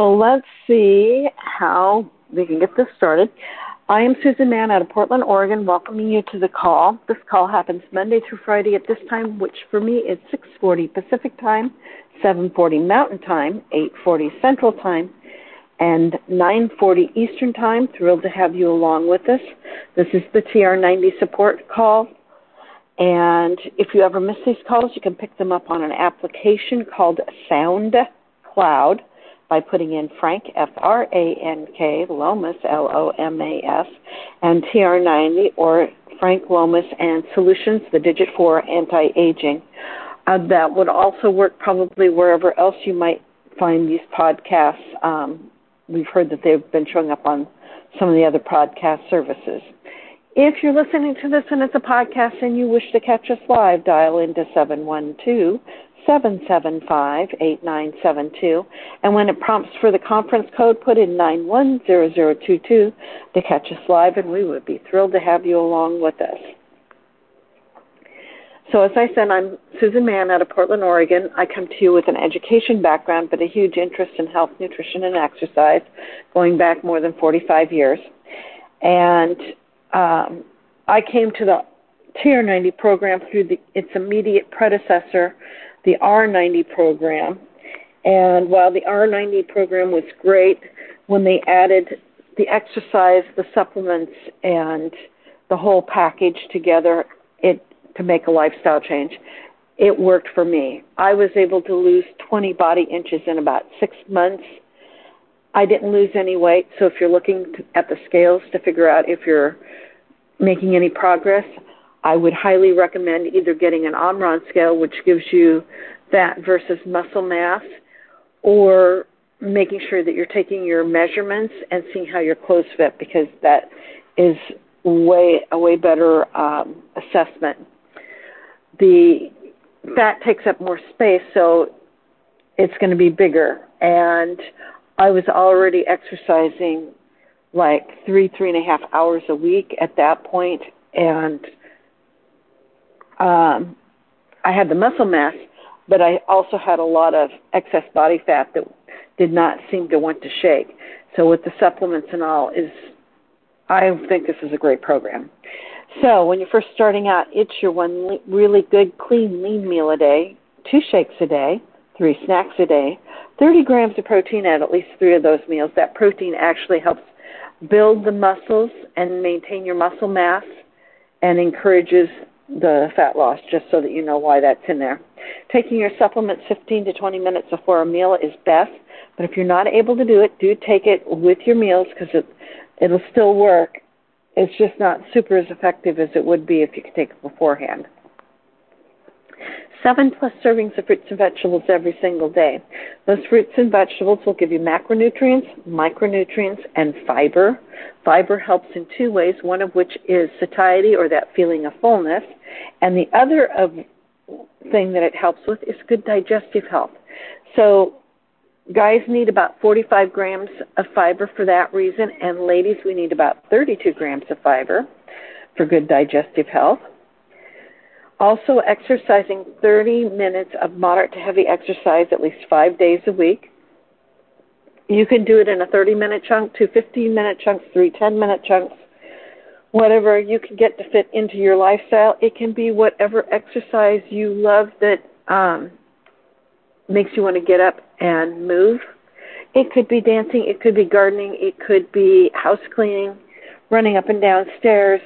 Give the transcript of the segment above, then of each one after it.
So let's see how we can get this started. I am Susan Mahon out of Portland, Oregon, welcoming you to the call. This call happens Monday through Friday at this time, which for me is 6:40 Pacific Time, 7:40 Mountain Time, 8:40 Central Time, and 9:40 Eastern Time. Thrilled to have you along with us. This is the TR90 support call. And if you ever miss these calls, you can pick them up on an application called SoundCloud by putting in Frank, F-R-A-N-K, Lomas, L-O-M-A-S, and TR90, or Frank Lomas and Solutions, the Digit for Anti-Aging. Uh, that would also work probably wherever else you might find these podcasts. Um, we've heard that they've been showing up on some of the other podcast services. If you're listening to this and it's a podcast and you wish to catch us live, dial into 712 775 8972. And when it prompts for the conference code, put in 910022 to catch us live, and we would be thrilled to have you along with us. So, as I said, I'm Susan Mahon out of Portland, Oregon. I come to you with an education background, but a huge interest in health, nutrition, and exercise going back more than 45 years. And um, I came to the TR90 program through the, its immediate predecessor, the R90 program. And while the R90 program was great, when they added the exercise, the supplements, and the whole package together, it to make a lifestyle change, it worked for me. I was able to lose 20 body inches in about six months. I didn't lose any weight, so if you're looking at the scales to figure out if you're making any progress, I would highly recommend either getting an Omron scale, which gives you fat versus muscle mass, or making sure that you're taking your measurements and seeing how your clothes fit because that is way a way better um, assessment. The fat takes up more space, so it's going to be bigger. And I was already exercising like three, three and a half hours a week at that point, and um, I had the muscle mass, but I also had a lot of excess body fat that did not seem to want to shake. So with the supplements and all, is I think this is a great program. So when you're first starting out, it's your one really good, clean, lean meal a day, two shakes a day, three snacks a day, 30 grams of protein at at least three of those meals. That protein actually helps build the muscles and maintain your muscle mass and encourages the fat loss, just so that you know why that's in there. Taking your supplements 15 to 20 minutes before a meal is best, but if you're not able to do it, do take it with your meals because it, it'll still work. It's just not super as effective as it would be if you could take it beforehand seven plus servings of fruits and vegetables every single day. Those fruits and vegetables will give you macronutrients, micronutrients, and fiber. Fiber helps in two ways, one of which is satiety or that feeling of fullness, and the other of thing that it helps with is good digestive health. So guys need about 45 grams of fiber for that reason, and ladies, we need about 32 grams of fiber for good digestive health. Also, exercising 30 minutes of moderate to heavy exercise at least five days a week. You can do it in a 30 minute chunk, two 15 minute chunks, three 10 minute chunks, whatever you can get to fit into your lifestyle. It can be whatever exercise you love that um, makes you want to get up and move. It could be dancing, it could be gardening, it could be house cleaning, running up and down stairs.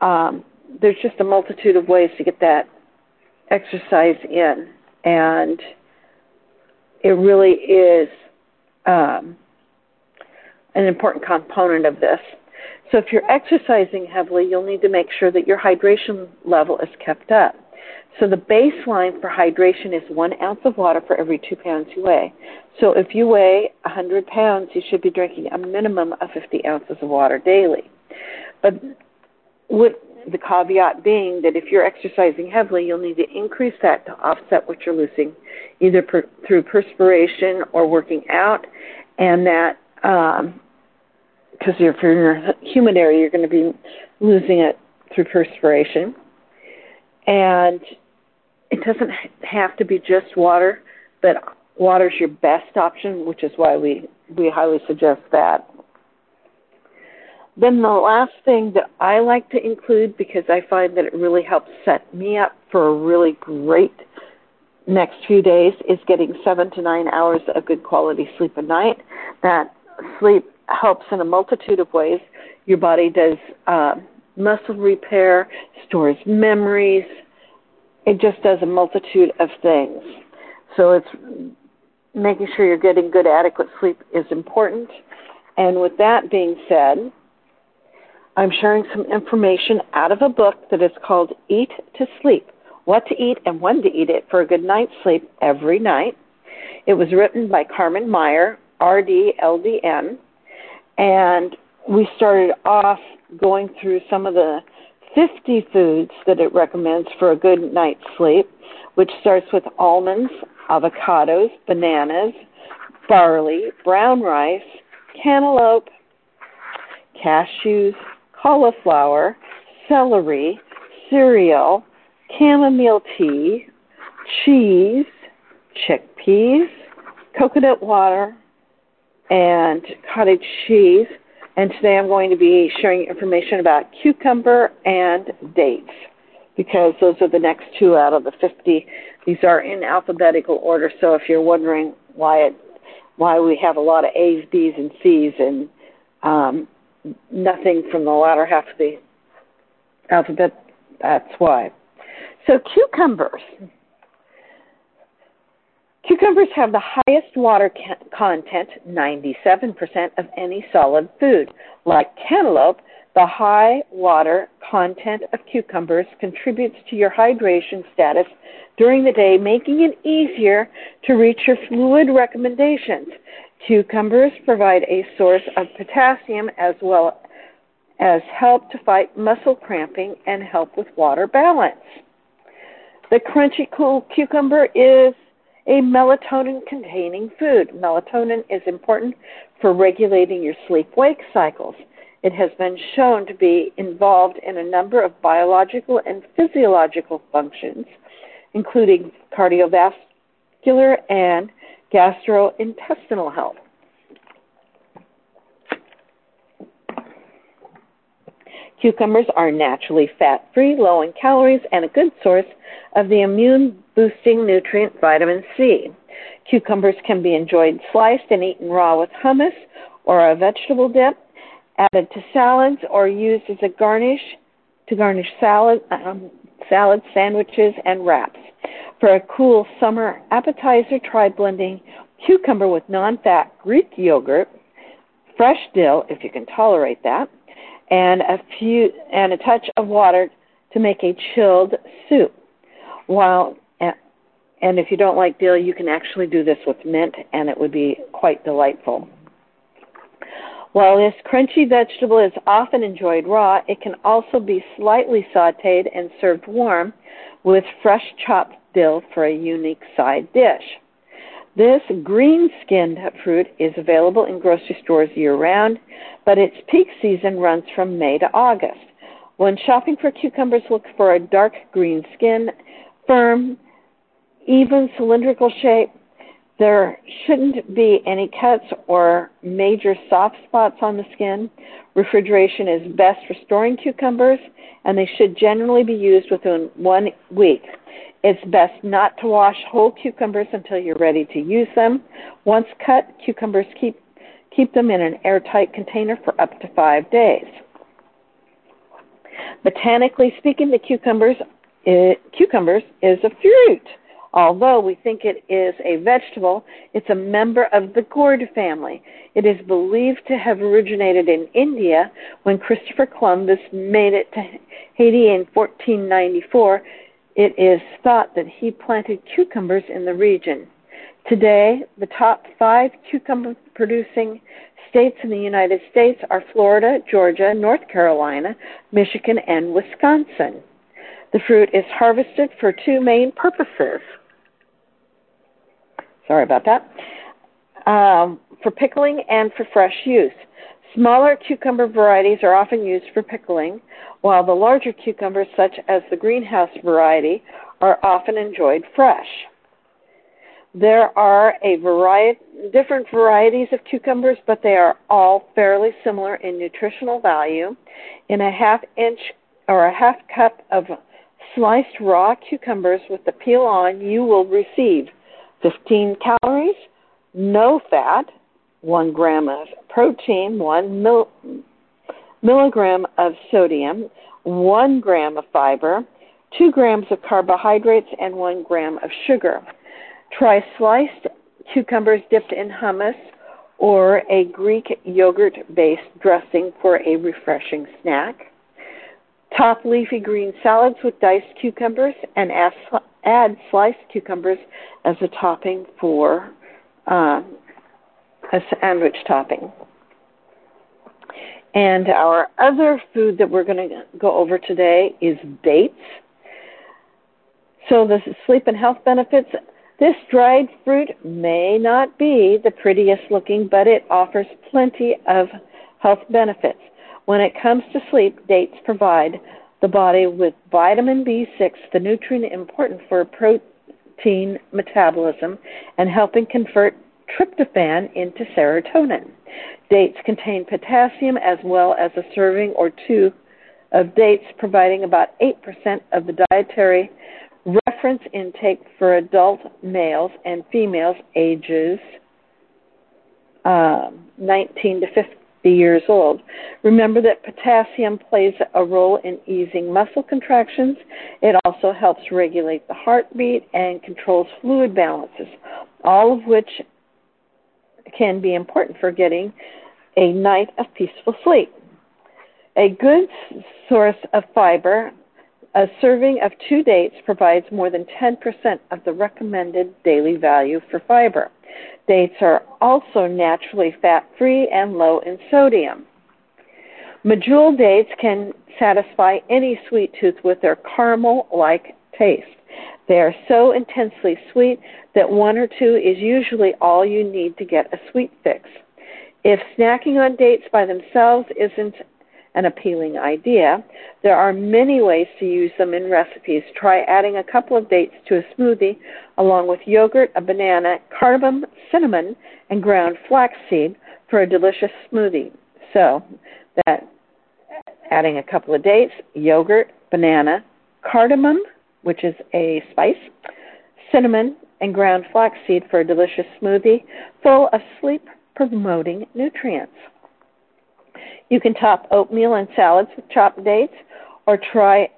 Um, there's just a multitude of ways to get that exercise in, and it really is um, an important component of this. So, if you're exercising heavily, you'll need to make sure that your hydration level is kept up. So, the baseline for hydration is one ounce of water for every two pounds you weigh. So, if you weigh 100 pounds, you should be drinking a minimum of 50 ounces of water daily. But what the caveat being that if you're exercising heavily, you'll need to increase that to offset what you're losing, either per, through perspiration or working out, and that because um, if you're in a humid area, you're going to be losing it through perspiration, and it doesn't have to be just water, but Water is your best option, which is why we, we highly suggest that. Then the last thing that I like to include because I find that it really helps set me up for a really great next few days is getting seven to nine hours of good quality sleep a night. That sleep helps in a multitude of ways. Your body does uh, muscle repair, stores memories. It just does a multitude of things. So it's making sure you're getting good, adequate sleep is important. And with that being said, I'm sharing some information out of a book that is called Eat to Sleep What to Eat and When to Eat It for a Good Night's Sleep Every Night. It was written by Karman Meyer, RDLDN, and we started off going through some of the 50 foods that it recommends for a good night's sleep, which starts with almonds, avocados, bananas, barley, brown rice, cantaloupe, cashews, cauliflower, celery, cereal, chamomile tea, cheese, chickpeas, coconut water, and cottage cheese. And today I'm going to be sharing information about cucumber and dates because those are the next two out of the 50. These are in alphabetical order, so if you're wondering why it, why we have a lot of A's, B's, and C's, and um, nothing from the latter half of the alphabet. That's why. So cucumbers. Cucumbers have the highest water content, 97% of any solid food. Like cantaloupe, the high water content of cucumbers contributes to your hydration status during the day, making it easier to reach your fluid recommendations. Cucumbers provide a source of potassium as well as help to fight muscle cramping and help with water balance. The crunchy cool cucumber is a melatonin containing food. Melatonin is important for regulating your sleep wake cycles. It has been shown to be involved in a number of biological and physiological functions, including cardiovascular and gastrointestinal health. Cucumbers are naturally fat free, low in calories, and a good source of the immune boosting nutrient vitamin C. Cucumbers can be enjoyed sliced and eaten raw with hummus or a vegetable dip, added to salads, or used as a garnish to garnish salad, um, salad sandwiches, and wraps. For a cool summer appetizer, try blending cucumber with non-fat Greek yogurt, fresh dill if you can tolerate that, and a few and a touch of water to make a chilled soup. While and if you don't like dill, you can actually do this with mint and it would be quite delightful. While this crunchy vegetable is often enjoyed raw, it can also be slightly sauteed and served warm with fresh chopped dill for a unique side dish. This green skinned fruit is available in grocery stores year round, but its peak season runs from May to August. When shopping for cucumbers, look for a dark green skin, firm, even cylindrical shape. There shouldn't be any cuts or major soft spots on the skin. Refrigeration is best for storing cucumbers, and they should generally be used within one week. It's best not to wash whole cucumbers until you're ready to use them. Once cut, cucumbers keep keep them in an airtight container for up to five days. Botanically speaking, the cucumbers it, cucumbers is a fruit. Although we think it is a vegetable, it's a member of the gourd family. It is believed to have originated in India when Christopher Columbus made it to Haiti in 1494 it is thought that he planted cucumbers in the region. Today, the top five cucumber producing states in the United States are Florida, Georgia, North Carolina, Michigan, and Wisconsin. The fruit is harvested for two main purposes. Sorry about that. Um, for pickling and for fresh use. Smaller cucumber varieties are often used for pickling, while the larger cucumbers, such as the greenhouse variety, are often enjoyed fresh. There are a variety, different varieties of cucumbers, but they are all fairly similar in nutritional value. In a half inch or a half cup of sliced raw cucumbers with the peel on, you will receive 15 calories, no fat, 1 gram of protein, 1 mil- milligram of sodium, 1 gram of fiber, 2 grams of carbohydrates, and 1 gram of sugar. Try sliced cucumbers dipped in hummus or a Greek yogurt based dressing for a refreshing snack. Top leafy green salads with diced cucumbers and add sliced cucumbers as a topping for uh, a sandwich topping. And our other food that we're going to go over today is dates. So the sleep and health benefits. This dried fruit may not be the prettiest looking, but it offers plenty of health benefits. When it comes to sleep, dates provide the body with vitamin B6, the nutrient important for protein metabolism and helping convert tryptophan into serotonin. Dates contain potassium as well as a serving or two of dates, providing about 8% of the dietary reference intake for adult males and females ages uh, 19 to 50 years old. Remember that potassium plays a role in easing muscle contractions. It also helps regulate the heartbeat and controls fluid balances, all of which can be important for getting a night of peaceful sleep. A good source of fiber, a serving of two dates provides more than 10% of the recommended daily value for fiber. Dates are also naturally fat free and low in sodium. Medjool dates can satisfy any sweet tooth with their caramel like taste. They are so intensely sweet that one or two is usually all you need to get a sweet fix. If snacking on dates by themselves isn't an appealing idea, there are many ways to use them in recipes. Try adding a couple of dates to a smoothie along with yogurt, a banana, cardamom, cinnamon, and ground flaxseed for a delicious smoothie. So, that adding a couple of dates, yogurt, banana, cardamom, which is a spice, cinnamon, and ground flaxseed for a delicious smoothie full of sleep promoting nutrients. You can top oatmeal and salads with chopped dates or try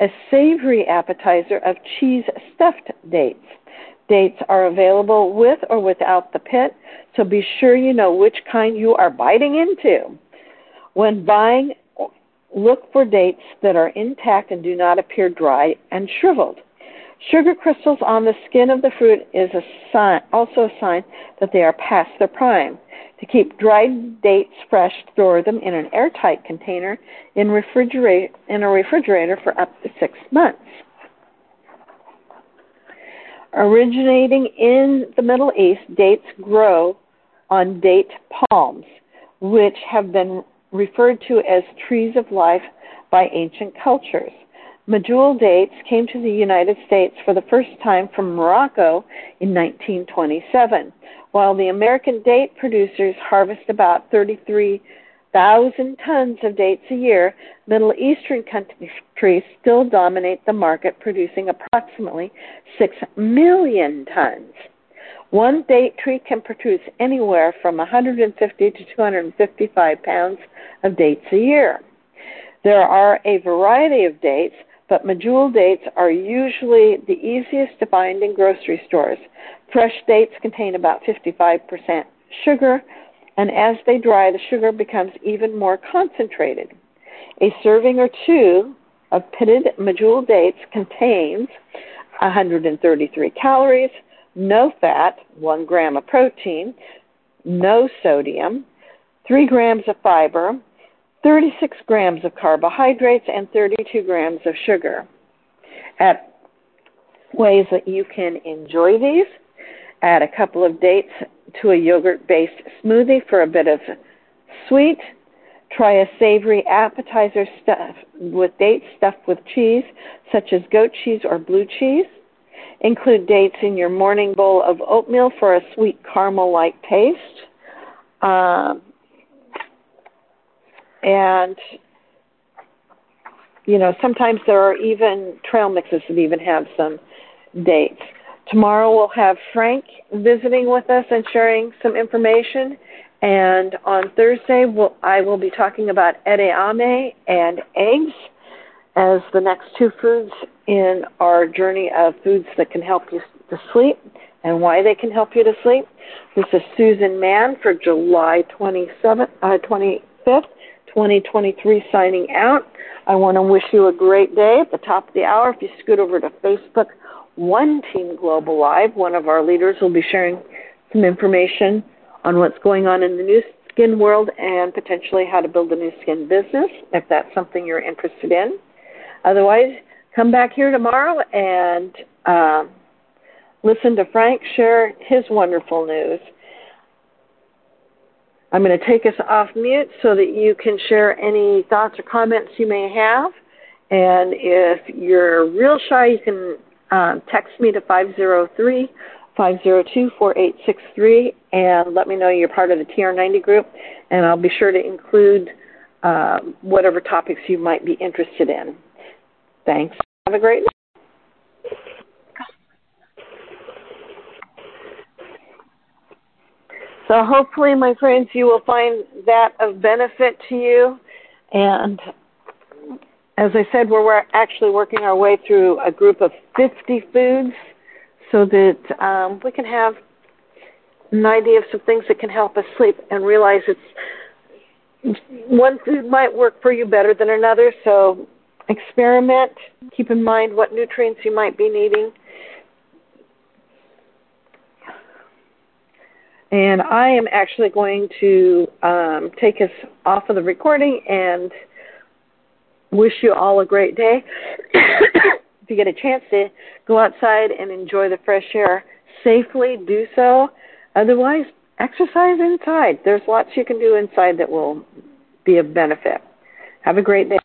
a savory appetizer of cheese stuffed dates. Dates are available with or without the pit, so be sure you know which kind you are biting into. When buying, look for dates that are intact and do not appear dry and shriveled. Sugar crystals on the skin of the fruit is a sign, also a sign that they are past their prime. To keep dried dates fresh, store them in an airtight container in, refrigerate, in a refrigerator for up to six months. Originating in the Middle East, dates grow on date palms, which have been referred to as trees of life by ancient cultures. Medjool dates came to the United States for the first time from Morocco in 1927. While the American date producers harvest about 33,000 tons of dates a year, Middle Eastern countries still dominate the market, producing approximately 6 million tons. One date tree can produce anywhere from 150 to 255 pounds of dates a year. There are a variety of dates, but medjool dates are usually the easiest to find in grocery stores. Fresh dates contain about 55% sugar, and as they dry, the sugar becomes even more concentrated. A serving or two of pitted medjool dates contains 133 calories, no fat, 1 gram of protein, no sodium, 3 grams of fiber, 36 grams of carbohydrates, and 32 grams of sugar. At ways that you can enjoy these Add a couple of dates to a yogurt based smoothie for a bit of sweet. Try a savory appetizer stuff with dates stuffed with cheese, such as goat cheese or blue cheese. Include dates in your morning bowl of oatmeal for a sweet caramel-like taste. Um, and you know, sometimes there are even trail mixes that even have some dates. Tomorrow we'll have Frank visiting with us and sharing some information. And on Thursday, we'll, I will be talking about edamame and eggs as the next two foods in our journey of foods that can help you to sleep and why they can help you to sleep. This is Susan Mahon for July 27th, uh, 25th, 2023 signing out. I want to wish you a great day. At the top of the hour, if you scoot over to Facebook, One Team Global Live, one of our leaders will be sharing some information on what's going on in the Nu Skin world and potentially how to build a Nu Skin business if that's something you're interested in. Otherwise, come back here tomorrow and uh, listen to Frank share his wonderful news. I'm going to take us off mute so that you can share any thoughts or comments you may have. And if you're real shy, you can um, text me to 503 502 4863 and let me know you're part of the TR90 group. And I'll be sure to include uh, whatever topics you might be interested in. Thanks. Have a great night. So hopefully, my friends, you will find that of benefit to you. And as I said, we're actually working our way through a group of 50 foods so that um, we can have an idea of some things that can help us sleep and realize it's one food might work for you better than another. So experiment. Keep in mind what nutrients you might be needing And I am actually going to um, take us off of the recording and wish you all a great day. if you get a chance to go outside and enjoy the fresh air safely, do so. Otherwise, exercise inside. There's lots you can do inside that will be of benefit. Have a great day.